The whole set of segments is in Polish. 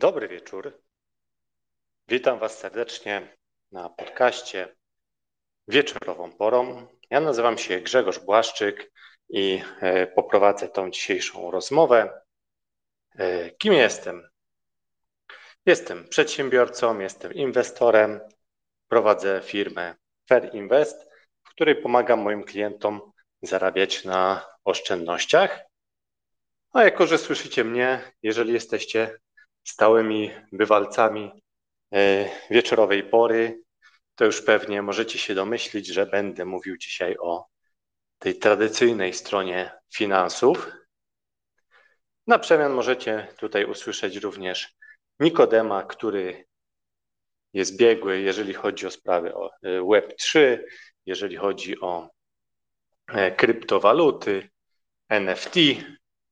Dobry wieczór. Witam Was serdecznie na podcaście Wieczorową Porą. Ja nazywam się Grzegorz Błaszczyk i e, poprowadzę tą dzisiejszą rozmowę. E, kim jestem? Jestem przedsiębiorcą, jestem inwestorem, prowadzę firmę Fair Invest, w której pomagam moim klientom zarabiać na oszczędnościach. A jako, że słyszycie mnie, jeżeli jesteście stałymi bywalcami e, wieczorowej pory, to już pewnie możecie się domyślić, że będę mówił dzisiaj o tej tradycyjnej stronie finansów. Na przemian możecie tutaj usłyszeć również Nikodema, który jest biegły, jeżeli chodzi o sprawy e, Web3, jeżeli chodzi o e, kryptowaluty, NFT.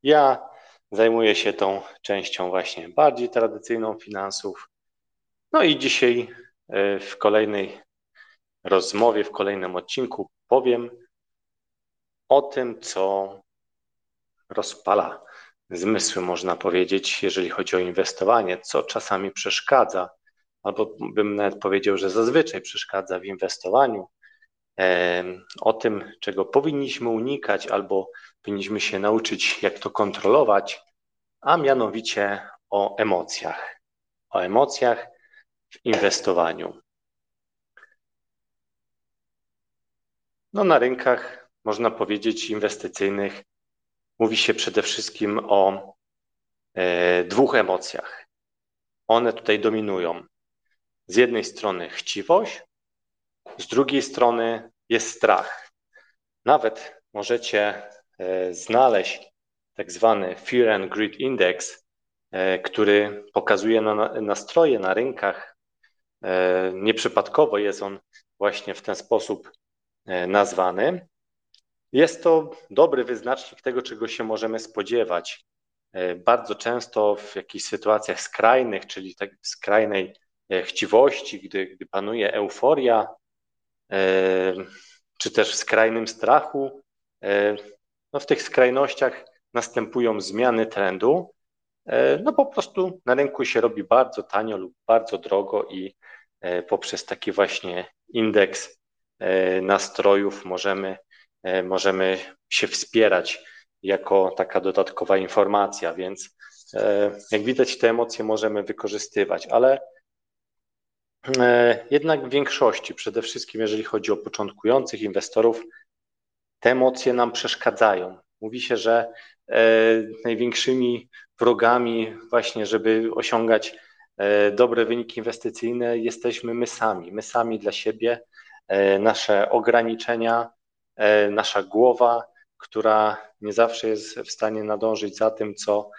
Ja zajmuję się tą częścią właśnie bardziej tradycyjną finansów. No i dzisiaj e, w kolejnej rozmowie, w kolejnym odcinku powiem o tym, co rozpala zmysły, można powiedzieć, jeżeli chodzi o inwestowanie, co czasami przeszkadza, albo bym nawet powiedział, że zazwyczaj przeszkadza w inwestowaniu, o tym, czego powinniśmy unikać, albo powinniśmy się nauczyć, jak to kontrolować, a mianowicie o emocjach. O emocjach w inwestowaniu. No, na rynkach, można powiedzieć, inwestycyjnych mówi się przede wszystkim o e, dwóch emocjach. One tutaj dominują. Z jednej strony chciwość, z drugiej strony jest strach. Nawet możecie znaleźć tak zwany Fear and Greed Index, e, który pokazuje na nastroje na rynkach. E, nieprzypadkowo jest on właśnie w ten sposób nazwany. Jest to dobry wyznacznik tego, czego się możemy spodziewać. Bardzo często w jakichś sytuacjach skrajnych, czyli tak skrajnej chciwości, gdy, gdy panuje euforia, czy też w skrajnym strachu, no w tych skrajnościach następują zmiany trendu. No po prostu na rynku się robi bardzo tanio lub bardzo drogo i poprzez taki właśnie indeks nastrojów możemy, możemy się wspierać jako taka dodatkowa informacja, więc jak widać te emocje możemy wykorzystywać, ale E, jednak w większości, przede wszystkim jeżeli chodzi o początkujących inwestorów, te emocje nam przeszkadzają. Mówi się, że e, największymi wrogami, właśnie, żeby osiągać e, dobre wyniki inwestycyjne, jesteśmy my sami. My sami dla siebie, nasze ograniczenia, nasza głowa, która nie zawsze jest w stanie nadążyć za tym, co,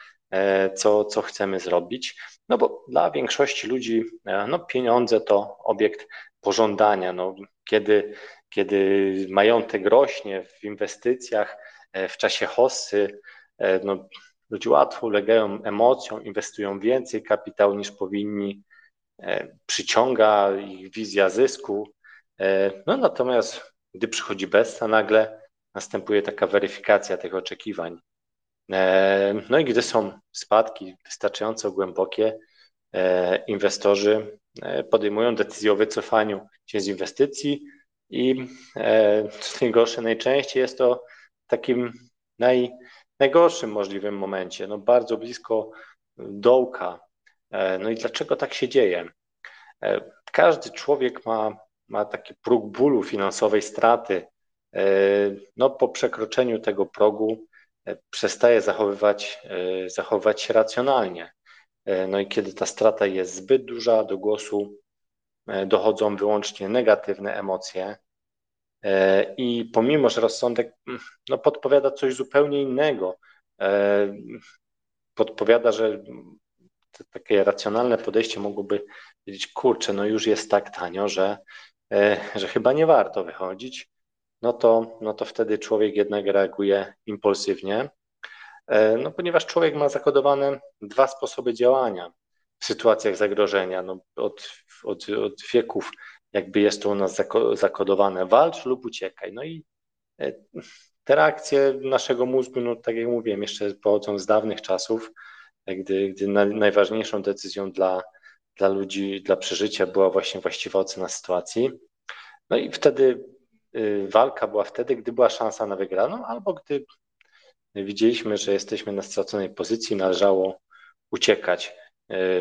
co, co chcemy zrobić. No bo dla większości ludzi e, no, pieniądze to obiekt pożądania. No, kiedy, kiedy majątek rośnie w inwestycjach, e, w czasie hossy, e, no, ludzie łatwo ulegają emocjom, inwestują więcej kapitału niż powinni, przyciąga ich wizja zysku. No natomiast gdy przychodzi besta, nagle następuje taka weryfikacja tych oczekiwań. E, no i gdy są spadki wystarczająco głębokie, e, inwestorzy e, podejmują decyzję o wycofaniu się z inwestycji i co najgorsze, najczęściej jest to w takim naj, najgorszym możliwym momencie, no bardzo blisko dołka. No i dlaczego tak się dzieje? Każdy człowiek ma, ma taki próg bólu finansowej straty. No po przekroczeniu tego progu przestaje zachowywać, e, zachowywać się racjonalnie. E, no i kiedy ta strata jest zbyt duża, do głosu e, dochodzą wyłącznie negatywne emocje. I pomimo, że rozsądek mm, no, podpowiada coś zupełnie innego, podpowiada, że takie racjonalne podejście mogłoby powiedzieć, kurczę, no już jest tak tanio, że, że chyba nie warto wychodzić no to, no to wtedy człowiek jednak reaguje impulsywnie, e, no ponieważ człowiek ma zakodowane dwa sposoby działania sytuacjach zagrożenia. No od, od, od wieków jakby jest to u nas zakodowane walcz lub uciekaj. No i e, te reakcje naszego mózgu, no tak jak mówiłem, jeszcze pochodzą z dawnych czasów. gdy, gdy najważniejszą decyzją dla, dla ludzi, dla przeżycia była właśnie właściwa ocena sytuacji. No i wtedy y, walka była wtedy, gdy była szansa na wygraną, albo gdy widzieliśmy, że jesteśmy na straconej pozycji, należało uciekać,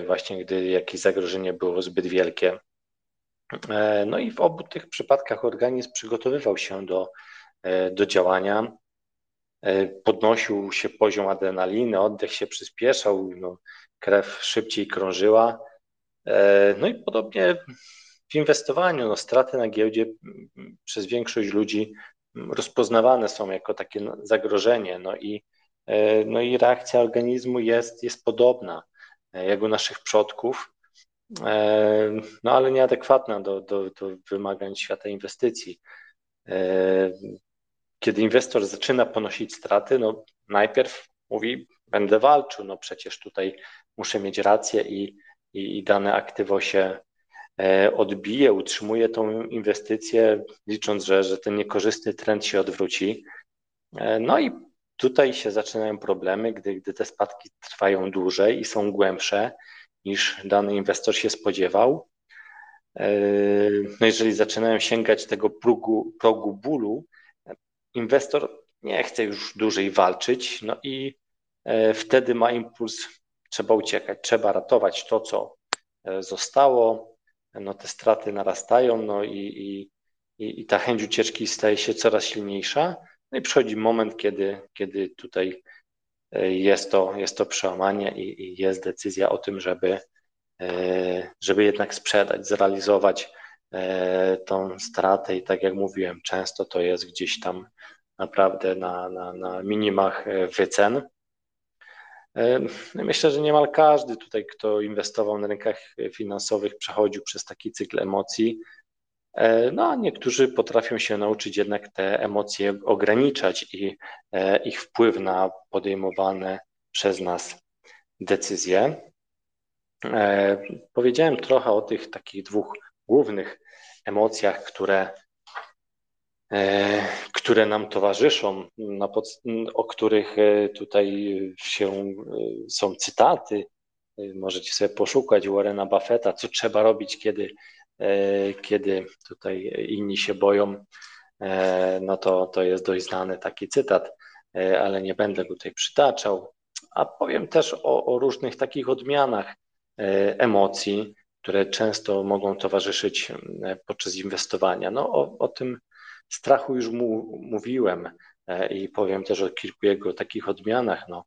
właśnie gdy jakieś zagrożenie było zbyt wielkie. E, no i w obu tych przypadkach organizm przygotowywał się do, e, do działania. E, podnosił się poziom adrenaliny, oddech się przyspieszał, no, krew szybciej krążyła. No i podobnie w inwestowaniu, no, straty na giełdzie przez większość ludzi rozpoznawane są jako takie zagrożenie, no i, no i reakcja organizmu jest, jest podobna jak u naszych przodków. E, no ale nieadekwatna do, do, do wymagań świata inwestycji. E, kiedy inwestor zaczyna ponosić straty, no najpierw mówi, będę walczył, no przecież tutaj muszę mieć rację i, i, i dane aktywo się e, odbije, utrzymuje tą inwestycję, licząc, że, że ten niekorzystny trend się odwróci. No i tutaj się zaczynają problemy, gdy, gdy te spadki trwają dłużej i są głębsze niż dany inwestor się spodziewał. E, no jeżeli zaczynają sięgać tego progu, progu bólu, inwestor nie chce już dłużej walczyć, no i e, wtedy ma impuls, trzeba uciekać, trzeba ratować to, co e, zostało, no te straty narastają, no i, i, i ta chęć ucieczki staje się coraz silniejsza. No i przychodzi moment, kiedy, kiedy tutaj jest to, jest to przełamanie i, i jest decyzja o tym, żeby, e, żeby jednak sprzedać, zrealizować e, tą stratę i tak jak mówiłem, często to jest gdzieś tam naprawdę na, na, na minimach e, wycen. Myślę, że niemal każdy tutaj, kto inwestował na rynkach finansowych, przechodził przez taki cykl emocji, E, no a niektórzy potrafią się nauczyć jednak te emocje ograniczać i e, ich wpływ na podejmowane przez nas decyzje. E, powiedziałem trochę o tych takich dwóch głównych emocjach, które, które nam towarzyszą, o których tutaj się są cytaty. Możecie sobie poszukać Warrena Buffetta, co trzeba robić, kiedy E, kiedy tutaj inni się boją, e, no to, to jest dość znany taki cytat, e, ale nie będę go tutaj przytaczał. A powiem też o, o różnych takich odmianach emocji, które często mogą towarzyszyć podczas inwestowania. No, o, o tym strachu już mu, mówiłem i powiem też o kilku jego takich odmianach. No,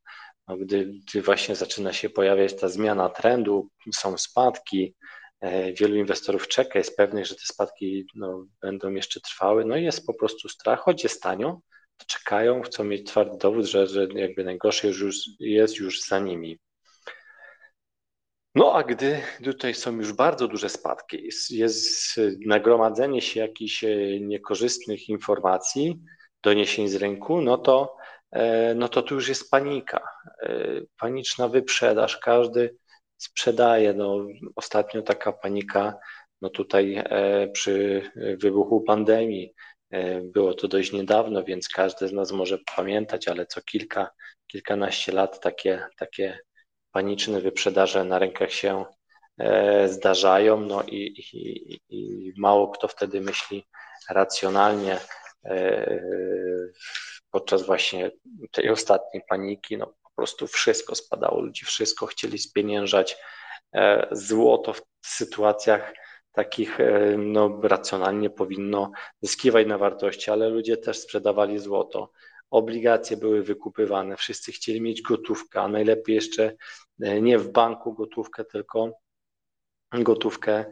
no gdy, gdy właśnie zaczyna się pojawiać ta zmiana trendu, są spadki, E, wielu inwestorów czeka, jest pewnych, że te spadki no, będą jeszcze trwały, no i jest po prostu strach, choć jest tanio, to czekają, chcą mieć twardy dowód, że, że jakby najgorsze już jest już za nimi. No a gdy tutaj są już bardzo duże spadki, jest, jest nagromadzenie się jakichś e, niekorzystnych informacji, doniesień z rynku, no to, e, no to tu już jest panika, paniczna wyprzedaż, każdy sprzedaje. No, ostatnio taka panika, no tutaj e, przy wybuchu pandemii, e, było to dość niedawno, więc każdy z nas może pamiętać, ale co kilka, kilkanaście lat takie, takie paniczne wyprzedaże na rynkach się e, zdarzają, no i, i, i mało kto wtedy myśli racjonalnie podczas właśnie tej ostatniej paniki, no po prostu wszystko spadało, ludzie wszystko chcieli spieniężać. E, złoto w sytuacjach takich e, no, racjonalnie powinno zyskiwać na wartości, ale ludzie też sprzedawali złoto. Obligacje były wykupywane, wszyscy chcieli mieć gotówkę, a najlepiej jeszcze e, nie w banku gotówkę, tylko gotówkę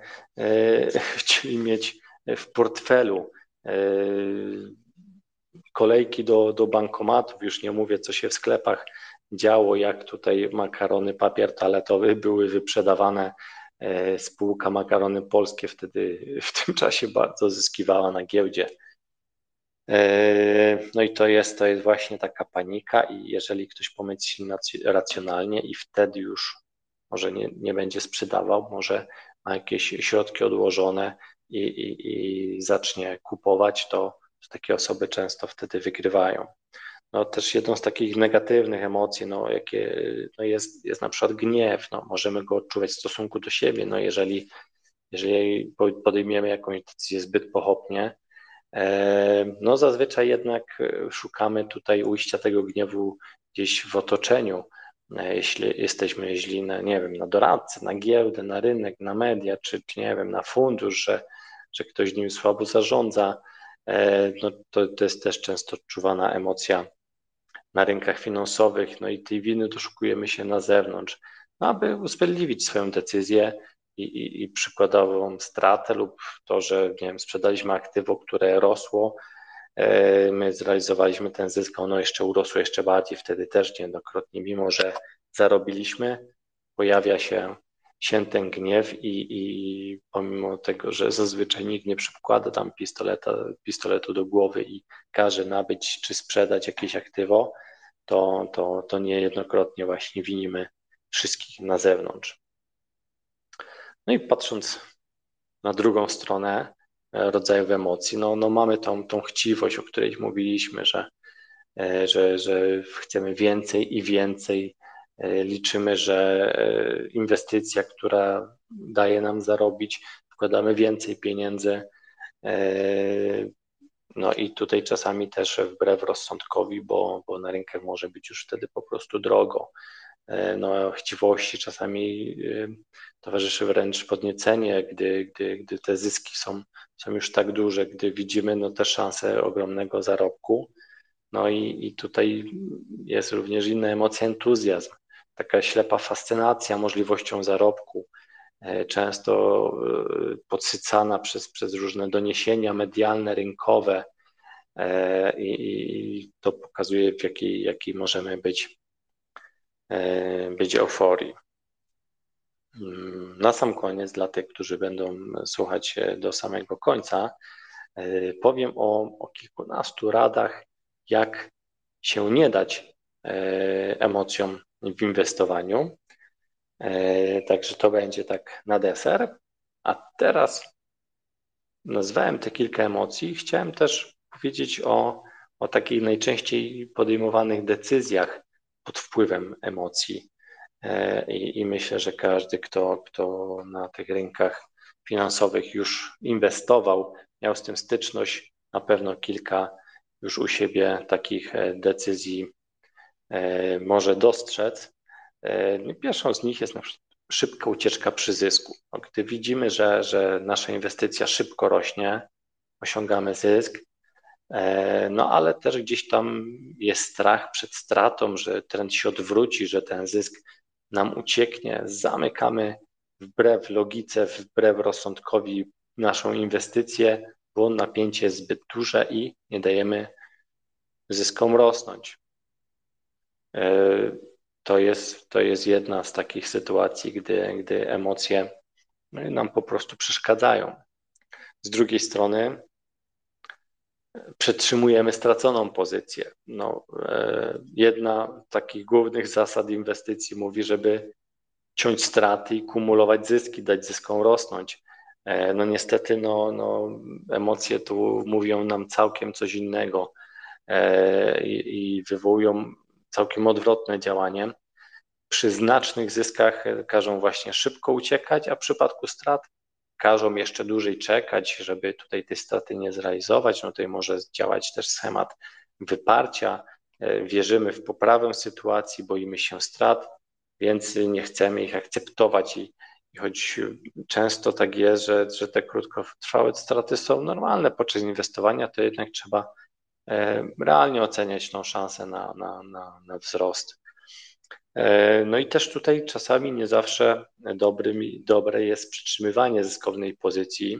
chcieli mieć w portfelu kolejki do, do bankomatów, już nie mówię, co się w sklepach działo, jak tutaj makarony, papier toaletowy były wyprzedawane. E, spółka Makarony Polskie wtedy w tym czasie bardzo zyskiwała na giełdzie. E, no i to jest, to jest właśnie taka panika i jeżeli ktoś pomyśli racjonalnie i wtedy już może nie, nie będzie sprzedawał, może ma jakieś środki odłożone i, i, i zacznie kupować, to, to takie osoby często wtedy wygrywają. No też jedną z takich negatywnych emocji, no jakie no jest, jest na przykład gniew, no możemy go odczuwać w stosunku do siebie, no jeżeli, jeżeli podejmiemy jakąś decyzję zbyt pochopnie, e, no zazwyczaj jednak szukamy tutaj ujścia tego gniewu gdzieś w otoczeniu, e, jeśli jesteśmy źli na, nie wiem, na doradcę, na giełdę, na rynek, na media, czy, czy nie wiem, na fundusz, że, że ktoś nim słabo zarządza, e, no to, to jest też często odczuwana emocja na rynkach finansowych, no i tej winy doszukujemy się na zewnątrz, no aby usprawiedliwić swoją decyzję i, i, i przykładową stratę lub to, że nie wiem, sprzedaliśmy aktywo, które rosło, e, my zrealizowaliśmy ten zysk, ono jeszcze urosło jeszcze bardziej, wtedy też niejednokrotnie, mimo że zarobiliśmy, pojawia się się ten gniew i, i pomimo tego, że zazwyczaj nikt nie przykłada tam pistoleta, pistoletu do głowy i każe nabyć czy sprzedać jakieś aktywo, to, to, to niejednokrotnie właśnie winimy wszystkich na zewnątrz. No i patrząc na drugą stronę e, rodzajów emocji, no, no mamy tą, tą chciwość, o której mówiliśmy, że, e, że, że chcemy więcej i więcej liczymy, że e, inwestycja, która daje nam zarobić, wkładamy więcej pieniędzy. E, no i tutaj czasami też wbrew rozsądkowi, bo, bo na rynkach może być już wtedy po prostu drogo. No, chciwości czasami towarzyszy wręcz podniecenie, gdy, gdy, gdy te zyski są, są już tak duże, gdy widzimy no, te szanse ogromnego zarobku. No i, i tutaj jest również inna emocja, entuzjazm taka ślepa fascynacja możliwością zarobku, e, często e, podsycana przez, przez różne doniesienia medialne, rynkowe e, i, i to pokazuje, w jakiej, jakiej możemy być, być euforii. Mm, na sam koniec, dla tych, którzy będą słuchać do samego końca, powiem o, o kilkunastu radach, jak się nie dać emocjom w inwestowaniu. E, także to będzie tak na deser. A teraz nazwałem te kilka emocji. Chciałem też powiedzieć o, o takich najczęściej podejmowanych decyzjach pod wpływem emocji. E, I, I, myślę, że każdy, kto, kto na tych rynkach finansowych już inwestował, miał z tym styczność, na pewno kilka już u siebie takich e, decyzji może dostrzec. E, no pierwszą z nich jest na przykład szybka ucieczka przy zysku. No, gdy widzimy, że, że nasza inwestycja szybko rośnie, osiągamy zysk, e, no ale też gdzieś tam jest strach przed stratą, że trend się odwróci, że ten zysk nam ucieknie, zamykamy wbrew logice, wbrew rozsądkowi naszą inwestycję, bo napięcie jest zbyt duże i nie dajemy zyskom rosnąć. E, to jest, to jest jedna z takich sytuacji, gdy, gdy emocje nam po prostu przeszkadzają. Z drugiej strony przetrzymujemy straconą pozycję. No, e, jedna z takich głównych zasad inwestycji mówi, żeby ciąć straty i kumulować zyski, dać zyskom rosnąć. E, no niestety no, no, emocje tu mówią nam całkiem coś innego i, i wywołują całkiem odwrotne działanie. Przy znacznych zyskach każą właśnie szybko uciekać, a w przypadku strat każą jeszcze dłużej czekać, żeby tutaj tej straty nie zrealizować. No tutaj może działać też schemat wyparcia. Wierzymy w poprawę sytuacji, boimy się strat, więc nie chcemy ich akceptować i, i choć często tak jest, że, że te krótkotrwałe straty są normalne podczas inwestowania, to jednak trzeba E, realnie oceniać tą szansę na, na, na, na wzrost. E, no i też tutaj czasami nie zawsze dobrym, dobre jest przytrzymywanie zyskownej pozycji.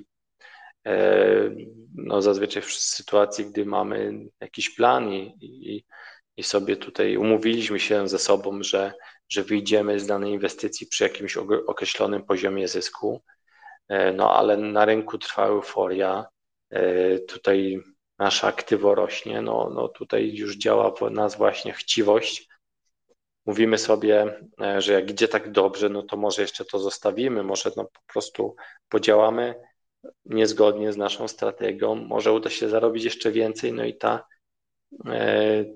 E, no zazwyczaj w sytuacji, gdy mamy jakiś plan i, i, i sobie tutaj umówiliśmy się ze sobą, że, że wyjdziemy z danej inwestycji przy jakimś określonym poziomie zysku, no ale na rynku trwa euforia. Tutaj nasze aktywo rośnie, no, no tutaj już działa w nas właśnie chciwość. Mówimy sobie, e, że jak idzie tak dobrze, no to może jeszcze to zostawimy, może no po prostu podziałamy niezgodnie z naszą strategią, może uda się zarobić jeszcze więcej, no i ta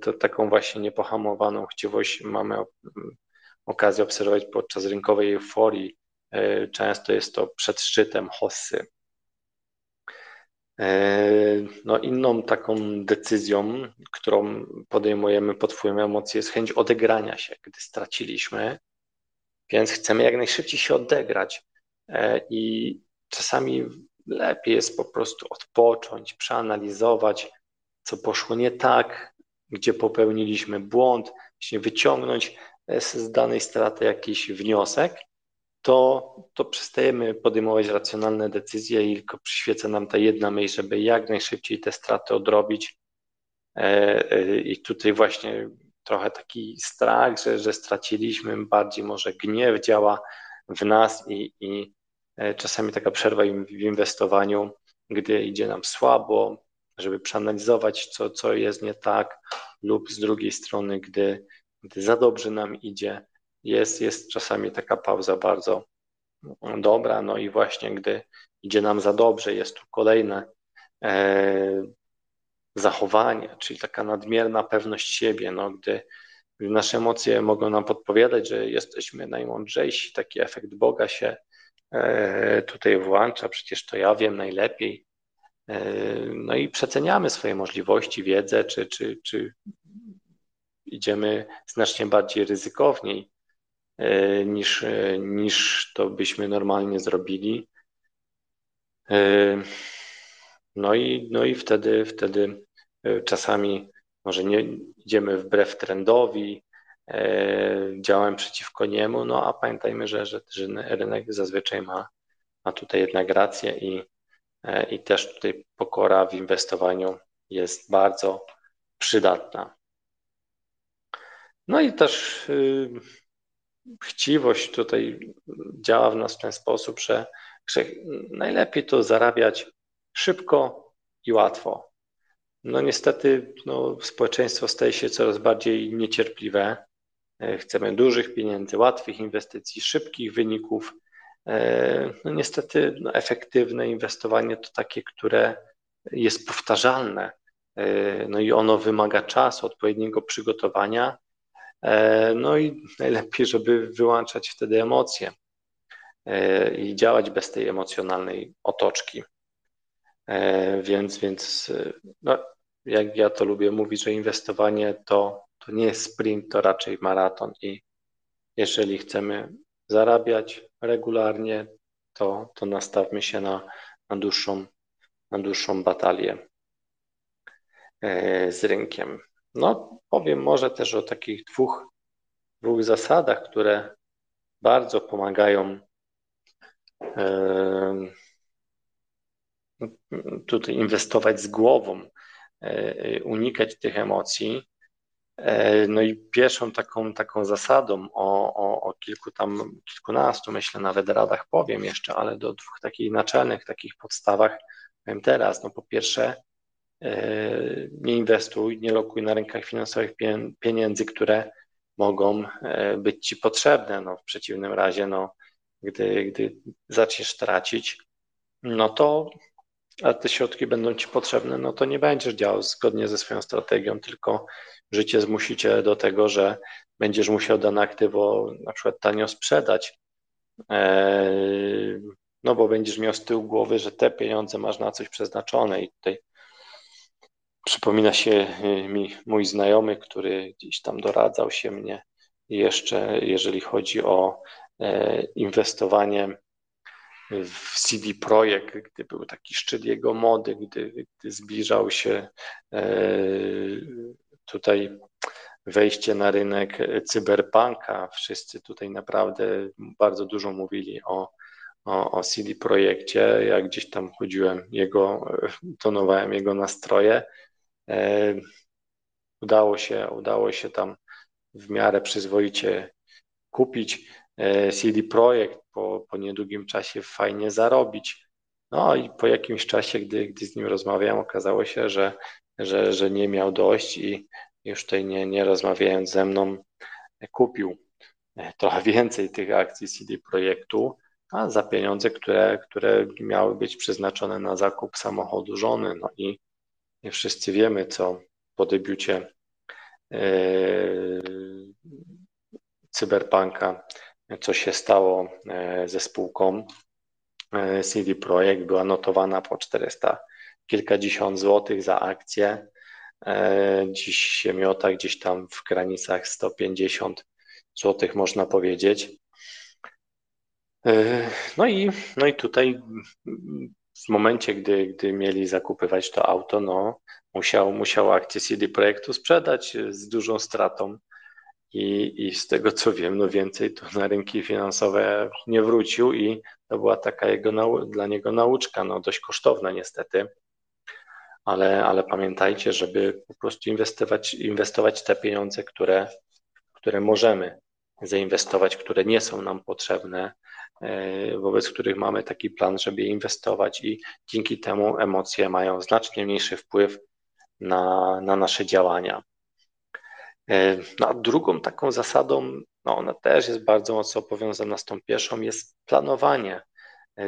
to taką właśnie niepohamowaną chciwość mamy okazję obserwować podczas rynkowej euforii. Często jest to przed szczytem hossy. No, inną taką decyzją, którą podejmujemy pod wpływem emocji, jest chęć odegrania się, gdy straciliśmy, więc chcemy jak najszybciej się odegrać. I czasami lepiej jest po prostu odpocząć, przeanalizować, co poszło nie tak, gdzie popełniliśmy błąd, właśnie wyciągnąć z danej straty jakiś wniosek, to, to przestajemy podejmować racjonalne decyzje i tylko przyświeca nam ta jedna myśl, żeby jak najszybciej te straty odrobić. E, e, I tutaj właśnie trochę taki strach, że, że straciliśmy, bardziej może gniew działa w nas i, i e, czasami taka przerwa w inwestowaniu, gdy idzie nam słabo, żeby przeanalizować, co, co jest nie tak, lub z drugiej strony, gdy, gdy za dobrze nam idzie, jest, jest czasami taka pauza bardzo dobra, no i właśnie gdy idzie nam za dobrze, jest tu kolejne e, zachowanie, czyli taka nadmierna pewność siebie, no gdy nasze emocje mogą nam podpowiadać, że jesteśmy najmądrzejsi, taki efekt Boga się e, tutaj włącza, przecież to ja wiem najlepiej. E, no i przeceniamy swoje możliwości, wiedzę, czy, czy, czy idziemy znacznie bardziej ryzykowniej niż, e, niż to byśmy normalnie zrobili. E, no i, no i wtedy, wtedy czasami może nie idziemy wbrew trendowi, działamy przeciwko niemu, no a pamiętajmy, że, że, że rynek zazwyczaj ma, ma tutaj jednak rację i, i też tutaj pokora w inwestowaniu jest bardzo przydatna. No i też y, chciwość tutaj działa w nas w ten sposób, że, że najlepiej to zarabiać szybko i łatwo. No niestety no, społeczeństwo staje się coraz bardziej niecierpliwe. E, chcemy dużych pieniędzy, łatwych inwestycji, szybkich wyników. E, no niestety no, efektywne inwestowanie to takie, które jest powtarzalne. E, no i ono wymaga czasu, odpowiedniego przygotowania no i najlepiej, żeby wyłączać wtedy emocje e, i działać bez tej emocjonalnej otoczki. E, więc, więc no, jak ja to lubię mówić, że inwestowanie to, to nie jest sprint, to raczej maraton i jeżeli chcemy zarabiać regularnie, to, to nastawmy się na, na, dłuższą, na dłuższą batalię z rynkiem. No, powiem może też o takich dwóch, dwóch zasadach, które bardzo pomagają tutaj inwestować z głową, e, unikać tych emocji. E, no i pierwszą taką, taką zasadą o, o, o kilku tam, kilkunastu, myślę nawet radach powiem jeszcze, ale do dwóch takich naczelnych, takich podstawach powiem teraz. No po pierwsze, nie inwestuj, nie lokuj na rynkach finansowych pieniędzy, które mogą e, być Ci potrzebne. No, w przeciwnym razie, no, gdy, gdy zaczniesz tracić, no to a te środki będą Ci potrzebne, no to nie będziesz działał zgodnie ze swoją strategią, tylko życie zmusi Cię do tego, że będziesz musiał dane aktywo na przykład tanio sprzedać, e, no bo będziesz miał z tyłu głowy, że te pieniądze masz na coś przeznaczone i tutaj Przypomina się y, mi mój znajomy, który gdzieś tam doradzał się mnie jeszcze, jeżeli chodzi o e, inwestowanie w CD Projekt, gdy był taki szczyt jego mody, gdy, gdy zbliżał się e, tutaj wejście na rynek cyberpunka. Wszyscy tutaj naprawdę bardzo dużo mówili o, o, o CD Projekcie. Ja gdzieś tam chodziłem, jego, tonowałem jego nastroje E, udało się, udało się tam w miarę przyzwoicie kupić e, CD Projekt, po, po niedługim czasie fajnie zarobić. No i po jakimś czasie, gdy, gdy z nim rozmawiałem, okazało się, że, że, że nie miał dość i już tutaj nie, nie rozmawiając ze mną, kupił e, trochę więcej tych akcji CD Projektu, a za pieniądze, które, które miały być przeznaczone na zakup samochodu żony. No i wszyscy wiemy, co, po debiucie Cyberpunka, co się stało ze spółką. CD Projekt była notowana po 400 kilkadziesiąt złotych za akcję. Dziś się miota gdzieś tam w granicach 150 złotych, można powiedzieć. No i, no i tutaj w momencie, gdy, gdy mieli zakupywać to auto, no, musiał, musiał akcję CD Projektu sprzedać z dużą stratą. I, I z tego co wiem, no więcej tu na rynki finansowe nie wrócił i to była taka jego dla niego nauczka, no dość kosztowna niestety. Ale, ale pamiętajcie, żeby po prostu inwestować, inwestować te pieniądze, które, które możemy zainwestować, które nie są nam potrzebne, E, wobec których mamy taki plan, żeby inwestować i dzięki temu emocje mają znacznie mniejszy wpływ na, na nasze działania. E, no, a drugą taką zasadą, no ona też jest bardzo mocno powiązana z tą pierwszą, jest planowanie. E,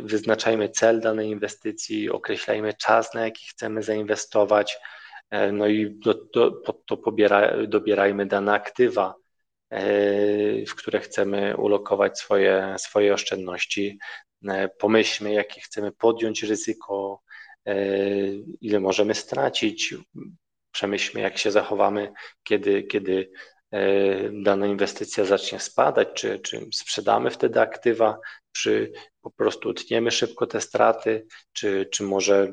wyznaczajmy cel danej inwestycji, określajmy czas, na jaki chcemy zainwestować, no i do, do, pod to pobiera, dobierajmy dane aktywa, E, w które chcemy ulokować swoje, swoje oszczędności. E, pomyślmy, jakie chcemy podjąć ryzyko, e, ile możemy stracić. Przemyślmy, jak się zachowamy, kiedy, kiedy dana inwestycja zacznie spadać, czy, czy sprzedamy wtedy aktywa, czy po prostu utniemy szybko te straty, czy, czy może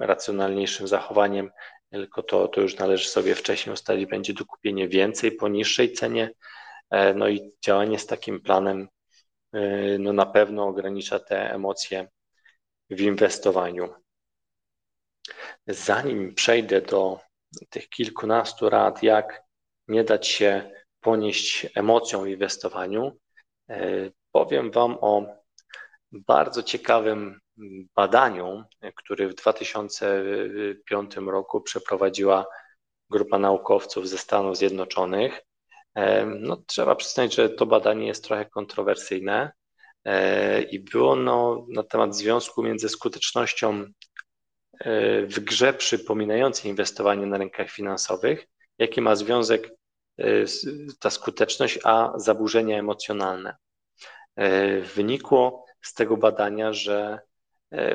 racjonalniejszym zachowaniem, tylko to, to już należy sobie wcześniej ustalić, będzie dokupienie więcej po niższej cenie, E, no i działanie z takim planem e, no na pewno ogranicza te emocje w inwestowaniu. Zanim przejdę do tych kilkunastu rad, jak nie dać się ponieść emocją w inwestowaniu, e, powiem Wam o bardzo ciekawym badaniu, które w 2005 roku przeprowadziła grupa naukowców ze Stanów Zjednoczonych. No, trzeba przyznać, że to badanie jest trochę kontrowersyjne e, i było ono na temat związku między skutecznością e, w grze przypominającej inwestowanie na rynkach finansowych, jaki ma związek e, ta skuteczność, a zaburzenia emocjonalne. Wynikło z tego badania, że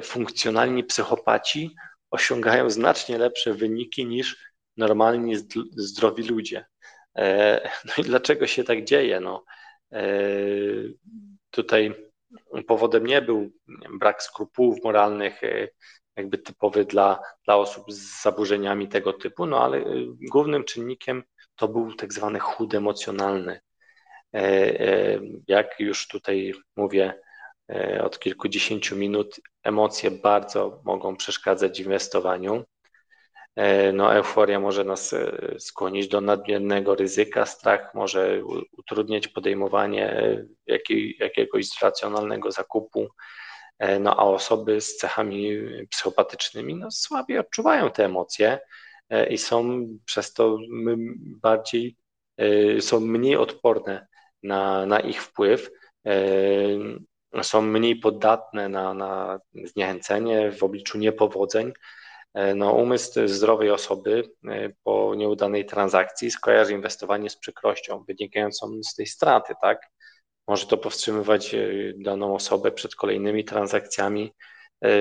funkcjonalni psychopaci osiągają znacznie lepsze wyniki niż normalni, zdrowi ludzie. E, no i dlaczego się tak dzieje? No, e, tutaj powodem nie był brak skrupułów moralnych, e, jakby typowy dla, dla osób z zaburzeniami tego typu, no ale głównym czynnikiem to był tak zwany chód emocjonalny. Jak już tutaj mówię od kilkudziesięciu minut, emocje bardzo mogą przeszkadzać w inwestowaniu. E, no, euforia może nas e, skłonić do nadmiernego ryzyka, strach może utrudniać podejmowanie e, jakiej, jakiegoś racjonalnego zakupu, no, a osoby z cechami psychopatycznymi no, słabiej odczuwają te emocje i są przez to bardziej, są mniej odporne na, na ich wpływ, są mniej podatne na, na zniechęcenie w obliczu niepowodzeń, no, umysł zdrowej osoby e, po nieudanej transakcji skojarzy inwestowanie z przykrością wynikającą z tej straty, tak? Może to powstrzymywać e, daną osobę przed kolejnymi transakcjami,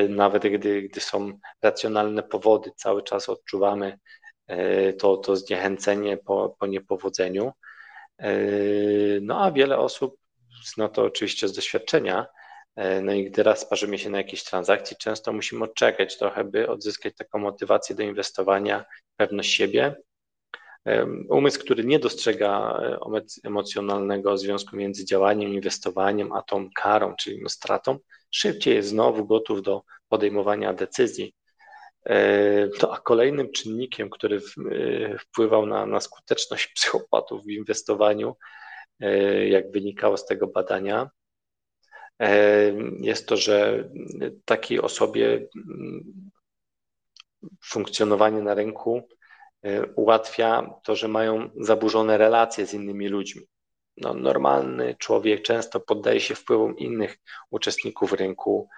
nawet gdy, gdy są racjonalne powody, cały czas odczuwamy to, to zniechęcenie po, po niepowodzeniu. No a wiele osób zna to oczywiście z doświadczenia, E, no i gdy raz parzymy się na jakiejś transakcji, często musimy odczekać trochę, by odzyskać taką motywację do inwestowania, pewność siebie. E, umysł, który nie dostrzega e, emocjonalnego związku między działaniem, inwestowaniem, a tą karą, czyli no stratą, szybciej jest znowu gotów do podejmowania decyzji. No a kolejnym czynnikiem, który wpływał na, na skuteczność psychopatów w inwestowaniu, jak wynikało z tego badania, jest to, że takiej osobie mm, funkcjonowanie na rynku e, ułatwia to, że mają zaburzone relacje z innymi ludźmi. No, normalny człowiek często poddaje się wpływom innych uczestników rynku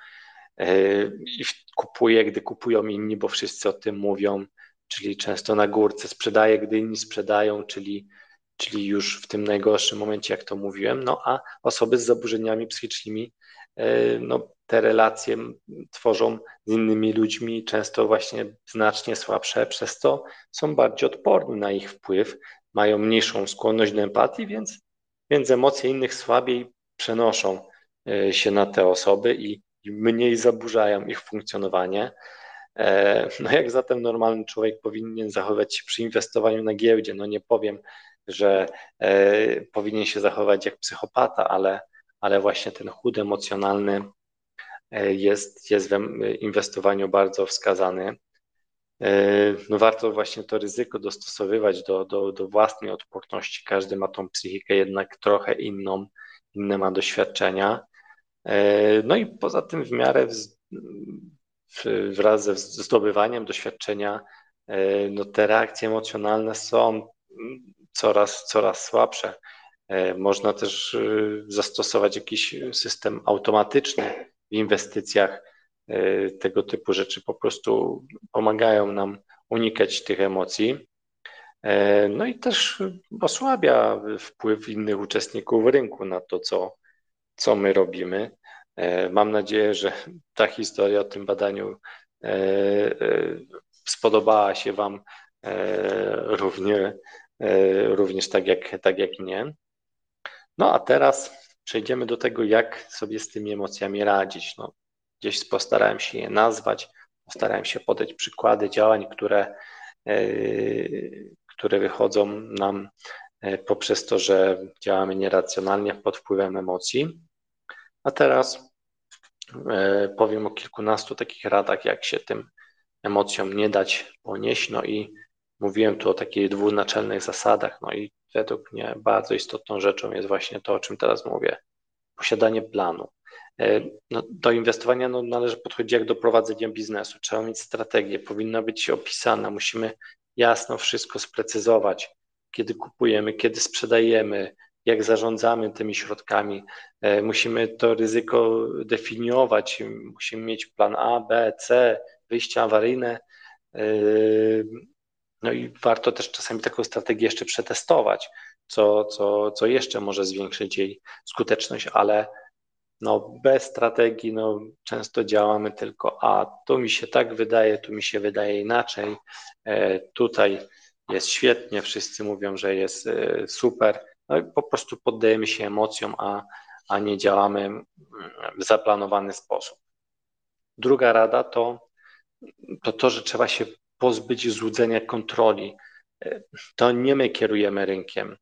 e, i kupuje, gdy kupują inni, bo wszyscy o tym mówią. czyli często na górce, sprzedaję, gdy inni sprzedają, czyli, czyli już w tym najgorszym momencie, jak to mówiłem, no a osoby z zaburzeniami psychicznymi, e, no, te relacje tworzą z innymi ludźmi, często właśnie znacznie słabsze, przez to są bardziej odporni na ich wpływ, mają mniejszą skłonność do empatii, więc, więc emocje innych słabiej przenoszą e, się na te osoby i, mniej zaburzają ich funkcjonowanie. E, no jak zatem normalny człowiek powinien zachować się przy inwestowaniu na giełdzie? No nie powiem, że e, powinien się zachować jak psychopata, ale, ale właśnie ten chód emocjonalny jest, jest w inwestowaniu bardzo wskazany. No warto właśnie to ryzyko dostosowywać do, do, do własnej odporności. Każdy ma tą psychikę jednak trochę inną, inne ma doświadczenia. No i poza tym w miarę wraz ze zdobywaniem doświadczenia, e, no te reakcje emocjonalne są coraz, coraz słabsze. E, można też e, zastosować jakiś system automatyczny w inwestycjach. Tego typu rzeczy po prostu pomagają nam unikać tych emocji. No i też osłabia wpływ innych uczestników rynku na to, co, co my robimy. E, mam nadzieję, że ta historia o tym badaniu e, e, spodobała się Wam równie, również tak jak, tak jak mnie. No a teraz przejdziemy do tego, jak sobie z tymi emocjami radzić. No, gdzieś postarałem się je nazwać, postarałem się podać przykłady działań, które, które wychodzą nam poprzez to, że działamy nieracjonalnie pod wpływem emocji. A teraz e, powiem o kilkunastu takich radach, jak się tym emocjom nie dać ponieść. No i mówiłem tu o takich dwóch naczelnych zasadach. No i według mnie bardzo istotną rzeczą jest właśnie to, o czym teraz mówię. Posiadanie planu. E, no, do inwestowania no, należy podchodzić jak do prowadzenia biznesu. Trzeba mieć strategię, powinna być opisana, musimy jasno wszystko sprecyzować, kiedy kupujemy, kiedy sprzedajemy, jak zarządzamy tymi środkami. E, musimy to ryzyko definiować, musimy mieć plan A, B, C, wyjścia awaryjne. E, no i warto też czasami taką strategię jeszcze przetestować, co, co, co jeszcze może zwiększyć jej skuteczność, ale no bez strategii no, często działamy tylko, a tu mi się tak wydaje, tu mi się wydaje inaczej, e, tutaj jest świetnie, wszyscy mówią, że jest super, no, po prostu poddajemy się emocjom, a, a nie działamy w zaplanowany sposób. Druga rada to, to to, że trzeba się pozbyć złudzenia kontroli. To nie my kierujemy rynkiem.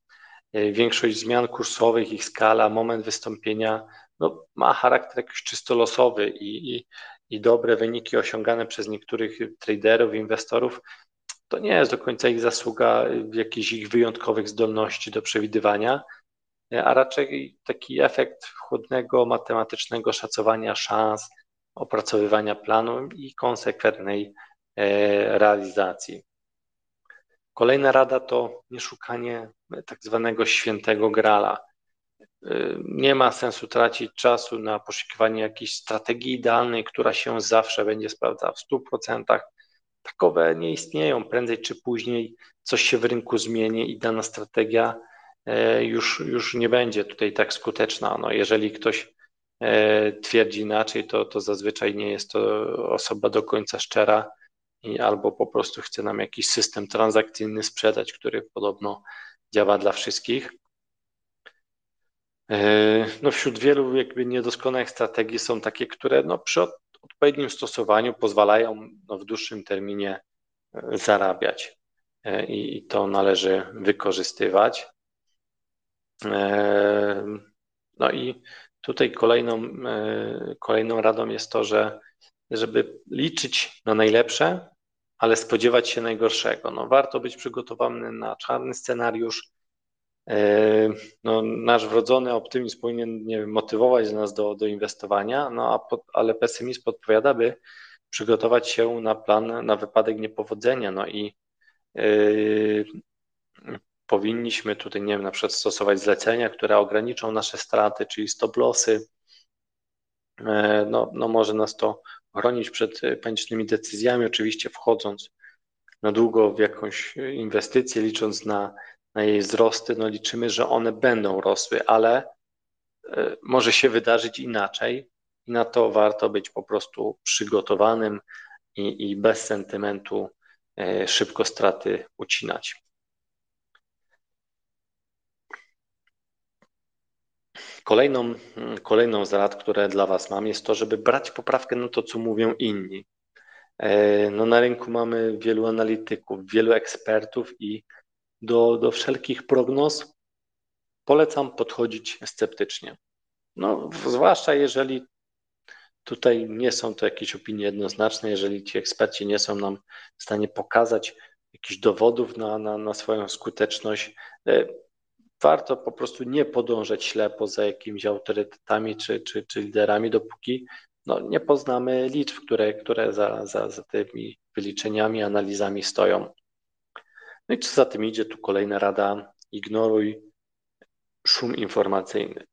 Większość zmian kursowych, ich skala, moment wystąpienia no, ma charakter jakiś czysto losowy i, i, i dobre wyniki osiągane przez niektórych traderów, inwestorów to nie jest do końca ich zasługa jakichś ich wyjątkowych zdolności do przewidywania, a raczej taki efekt chłodnego, matematycznego szacowania szans, opracowywania planu i konsekwentnej e, realizacji. Kolejna rada to nie szukanie tak zwanego świętego grala. E, nie ma sensu tracić czasu na poszukiwanie jakiejś strategii idealnej, która się zawsze będzie sprawdzała w 100%, takowe nie istnieją. Prędzej czy później coś się w rynku zmieni i dana strategia e, już, już nie będzie tutaj tak skuteczna. No, jeżeli ktoś e, twierdzi inaczej, to, to zazwyczaj nie jest to osoba do końca szczera i albo po prostu chce nam jakiś system transakcyjny sprzedać, który podobno działa dla wszystkich. E, no wśród wielu jakby niedoskonałych strategii są takie, które no przy odpowiednim stosowaniu pozwalają no, w dłuższym terminie e, zarabiać e, i, to należy wykorzystywać. No i tutaj kolejną, kolejną radą jest to, że żeby liczyć na najlepsze, ale spodziewać się najgorszego. No, warto być przygotowany na czarny scenariusz, E, no, nasz wrodzony optymizm powinien nie wiem, motywować nas do, do inwestowania, no, a pod, ale pesymizm podpowiada, by przygotować się na plan na wypadek niepowodzenia. No i yy, powinniśmy tutaj, nie wiem, na przykład stosować zlecenia, które ograniczą nasze straty, czyli stop lossy. Yy, no, no może nas to chronić przed panicznymi decyzjami, oczywiście wchodząc na długo w jakąś inwestycję, licząc na, na jej wzrosty, no liczymy, że one będą rosły, ale e, może się wydarzyć inaczej i na to warto być po prostu przygotowanym i, i bez sentymentu e, szybko straty ucinać. Kolejną, kolejną z rad, które dla Was mam, jest to, żeby brać poprawkę na to, co mówią inni. E, no, na rynku mamy wielu analityków, wielu ekspertów i do, do wszelkich prognoz polecam podchodzić sceptycznie. No, zwłaszcza jeżeli tutaj nie są to jakieś opinie jednoznaczne, jeżeli ci eksperci nie są nam w stanie pokazać jakichś dowodów na, na, na swoją skuteczność, e, warto po prostu nie podążać ślepo za jakimiś autorytetami czy, czy, czy liderami, dopóki no, nie poznamy liczb, które, które za, za, za tymi wyliczeniami, analizami stoją. No i co za tym idzie, tu kolejna rada, ignoruj szum informacyjny.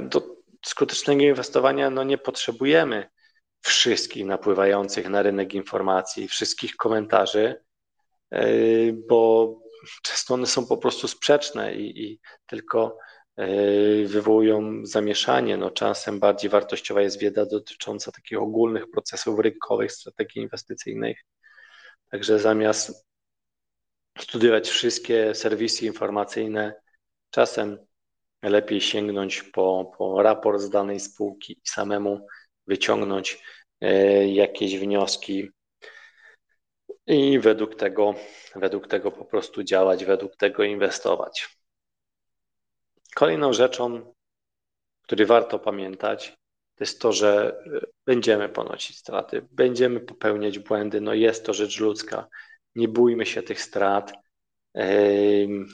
Do skutecznego inwestowania no, nie potrzebujemy wszystkich napływających na rynek informacji, wszystkich komentarzy, yy, bo często one są po prostu sprzeczne i, i tylko e, wywołują zamieszanie. No, czasem bardziej wartościowa jest wiedza dotycząca takich ogólnych procesów rynkowych, strategii inwestycyjnych. Także zamiast studiować wszystkie serwisy informacyjne, czasem lepiej sięgnąć po, po raport z danej spółki i samemu wyciągnąć e, jakieś wnioski i według tego, według tego po prostu działać, według tego inwestować. Kolejną rzeczą, której warto pamiętać, to jest to, że e, będziemy ponosić straty, będziemy popełniać błędy. No jest to rzecz ludzka. Nie bójmy się tych strat,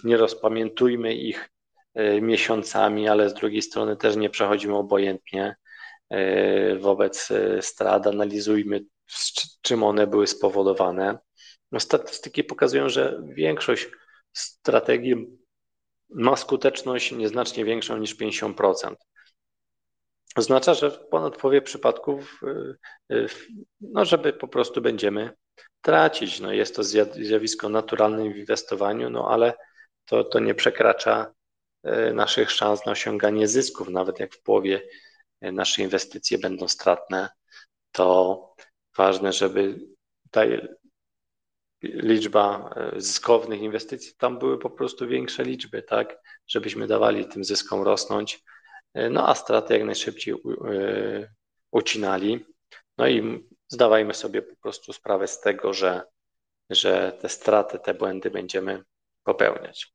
nie rozpamiętujmy ich e, miesiącami, ale z drugiej strony też nie przechodzimy obojętnie e, wobec strat, analizujmy czym one były spowodowane. No, statystyki pokazują, że większość strategii ma skuteczność nieznacznie większą niż 50%. Oznacza, że w ponad połowie przypadków, y, y, no, żeby po prostu będziemy tracić. No, jest to zjawisko naturalne w inwestowaniu, no ale to, to nie przekracza y, naszych szans na osiąganie zysków. Nawet jak w połowie nasze inwestycje będą stratne, to ważne, żeby ta liczba e, zyskownych inwestycji, tam były po prostu większe liczby, tak, żebyśmy dawali tym zyskom rosnąć, e, no a straty jak najszybciej e, ucinali. No i zdawajmy sobie po prostu sprawę z tego, że, że te straty, te błędy będziemy popełniać.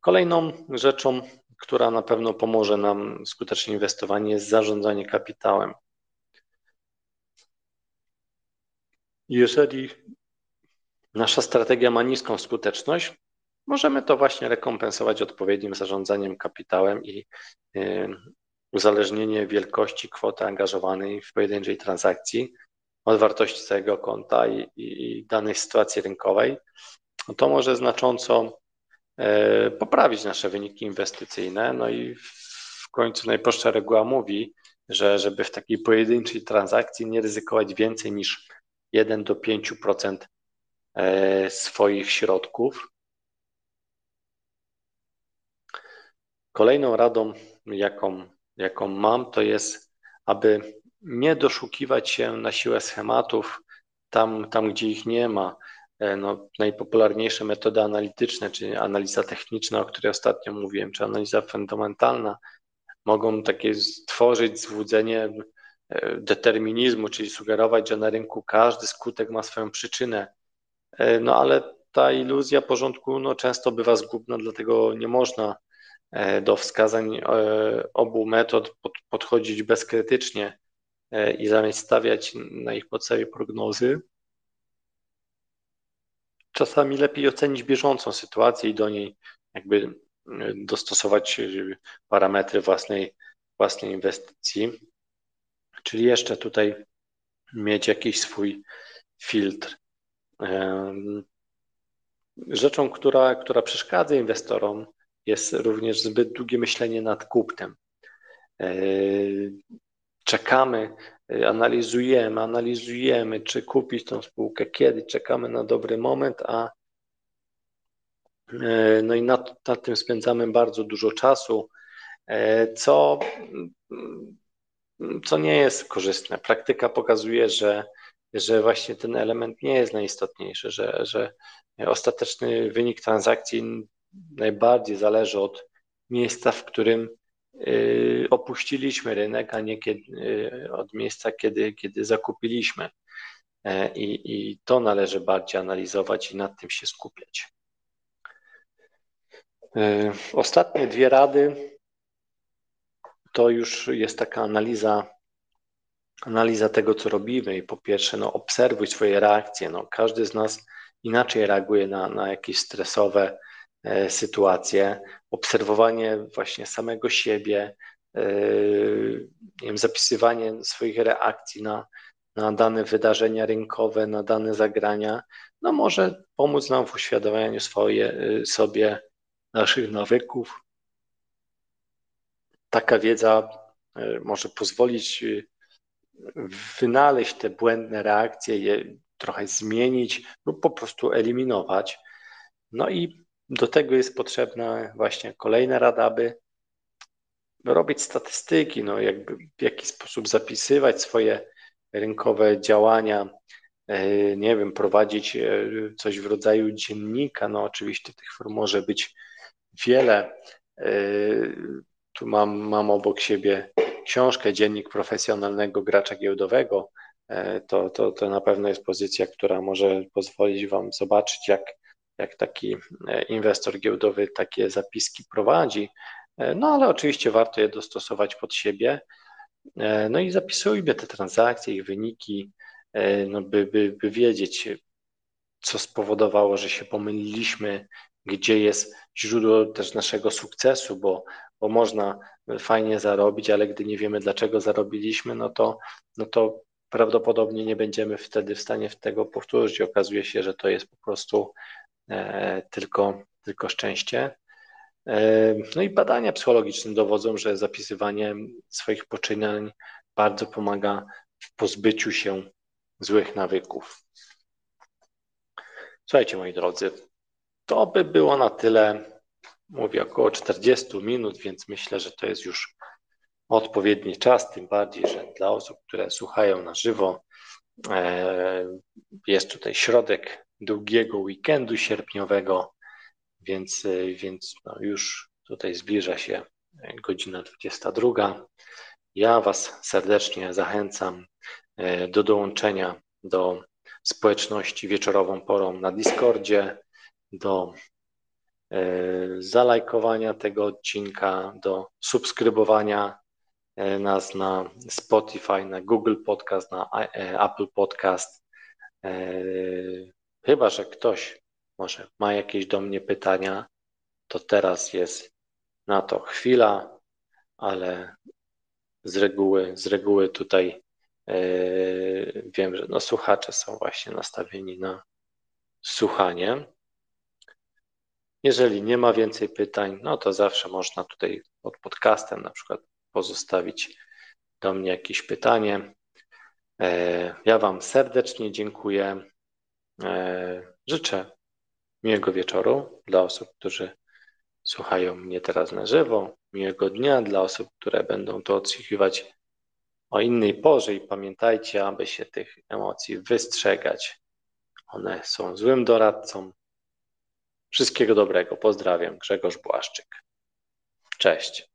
Kolejną rzeczą, która na pewno pomoże nam skutecznie inwestowanie, jest zarządzanie kapitałem. Jeżeli nasza strategia ma niską skuteczność, możemy to właśnie rekompensować odpowiednim zarządzaniem kapitałem i y, uzależnienie wielkości kwoty angażowanej w pojedynczej transakcji od wartości całego konta i, i, i danej sytuacji rynkowej, to może znacząco y, poprawić nasze wyniki inwestycyjne. No i w końcu najprostsza reguła mówi, że żeby w takiej pojedynczej transakcji nie ryzykować więcej niż 1 do 5% e, swoich środków. Kolejną radą, jaką, jaką mam, to jest, aby nie doszukiwać się na siłę schematów tam, tam gdzie ich nie ma. E, no, najpopularniejsze metody analityczne, czyli analiza techniczna, o której ostatnio mówiłem, czy analiza fundamentalna, mogą takie stworzyć złudzenie determinizmu, czyli sugerować, że na rynku każdy skutek ma swoją przyczynę. E, no ale ta iluzja porządku no, często bywa zgubna, dlatego nie można e, do wskazań obu metod podchodzić bezkrytycznie i zamiast stawiać na ich podstawie prognozy. Czasami lepiej ocenić bieżącą sytuację i do niej jakby dostosować parametry własnej, własnej inwestycji czyli jeszcze tutaj mieć jakiś swój filtr. Rzeczą, która, która przeszkadza inwestorom, jest również zbyt długie myślenie nad kupnem. Czekamy analizujemy, analizujemy, czy kupić tą spółkę, kiedy, czekamy na dobry moment, a no i nad, nad tym spędzamy bardzo dużo czasu, co, co nie jest korzystne. Praktyka pokazuje, że że właśnie ten element nie jest najistotniejszy, że, że ostateczny wynik transakcji najbardziej zależy od miejsca, w którym y, opuściliśmy rynek, a nie kiedy, y, od miejsca, kiedy, kiedy zakupiliśmy. E, I, I to należy bardziej analizować i nad tym się skupiać. E, ostatnie dwie rady to już jest taka analiza analiza tego, co robimy i po pierwsze, no, obserwuj swoje reakcje. No, każdy z nas inaczej reaguje na, na jakieś stresowe e, sytuacje. Obserwowanie właśnie samego siebie, e, nie wiem, zapisywanie swoich reakcji na, na dane wydarzenia rynkowe, na dane zagrania, no może pomóc nam w uświadamianiu swoje, e, sobie naszych nawyków. Taka wiedza e, może pozwolić wynaleźć te błędne reakcje, je trochę zmienić lub po prostu eliminować. No i do tego jest potrzebna właśnie kolejna rada, aby robić statystyki, no jakby w jaki sposób zapisywać swoje rynkowe działania, e, nie wiem, prowadzić e, coś w rodzaju dziennika. No oczywiście tych form może być wiele. Tu mam, mam obok siebie książkę Dziennik profesjonalnego gracza giełdowego, e, to, to, to na pewno jest pozycja, która może pozwolić Wam zobaczyć, jak, jak taki e, inwestor giełdowy takie zapiski prowadzi. E, no ale oczywiście warto je dostosować pod siebie. No i zapisujmy te transakcje, ich wyniki, no by, by, by wiedzieć, co spowodowało, że się pomyliliśmy, gdzie jest źródło też naszego sukcesu, bo, bo można fajnie zarobić, ale gdy nie wiemy, dlaczego zarobiliśmy, no to, no to prawdopodobnie nie będziemy wtedy w stanie tego powtórzyć. Okazuje się, że to jest po prostu e, tylko, tylko szczęście. E, no i badania psychologiczne dowodzą, że zapisywanie swoich poczynań bardzo pomaga w pozbyciu się złych nawyków. Słuchajcie, moi drodzy, to by było na tyle mówię około 40 minut, więc myślę, że to jest już odpowiedni czas, tym bardziej, że dla osób, które słuchają na żywo, e, jest tutaj środek długiego weekendu sierpniowego, więc, e, więc no już tutaj zbliża się godzina 22. Ja Was serdecznie zachęcam e, do dołączenia do społeczności wieczorową porą na Discordzie, do zalajkowania tego odcinka, do subskrybowania e, nas na Spotify, na Google Podcast, na e, Apple Podcast. Chyba, że ktoś może ma jakieś do mnie pytania, to teraz jest na to chwila, ale z reguły, z reguły tutaj wiem, że no, słuchacze są właśnie nastawieni na słuchanie. Jeżeli nie ma więcej pytań, no to zawsze można tutaj pod podcastem na przykład pozostawić do mnie jakieś pytanie. E, ja Wam serdecznie dziękuję. E, życzę miłego wieczoru dla osób, którzy słuchają mnie teraz na żywo, miłego dnia dla osób, które będą to odsłuchiwać o innej porze i pamiętajcie, aby się tych emocji wystrzegać. One są złym doradcą, Wszystkiego dobrego. Pozdrawiam. Grzegorz Błaszczyk. Cześć.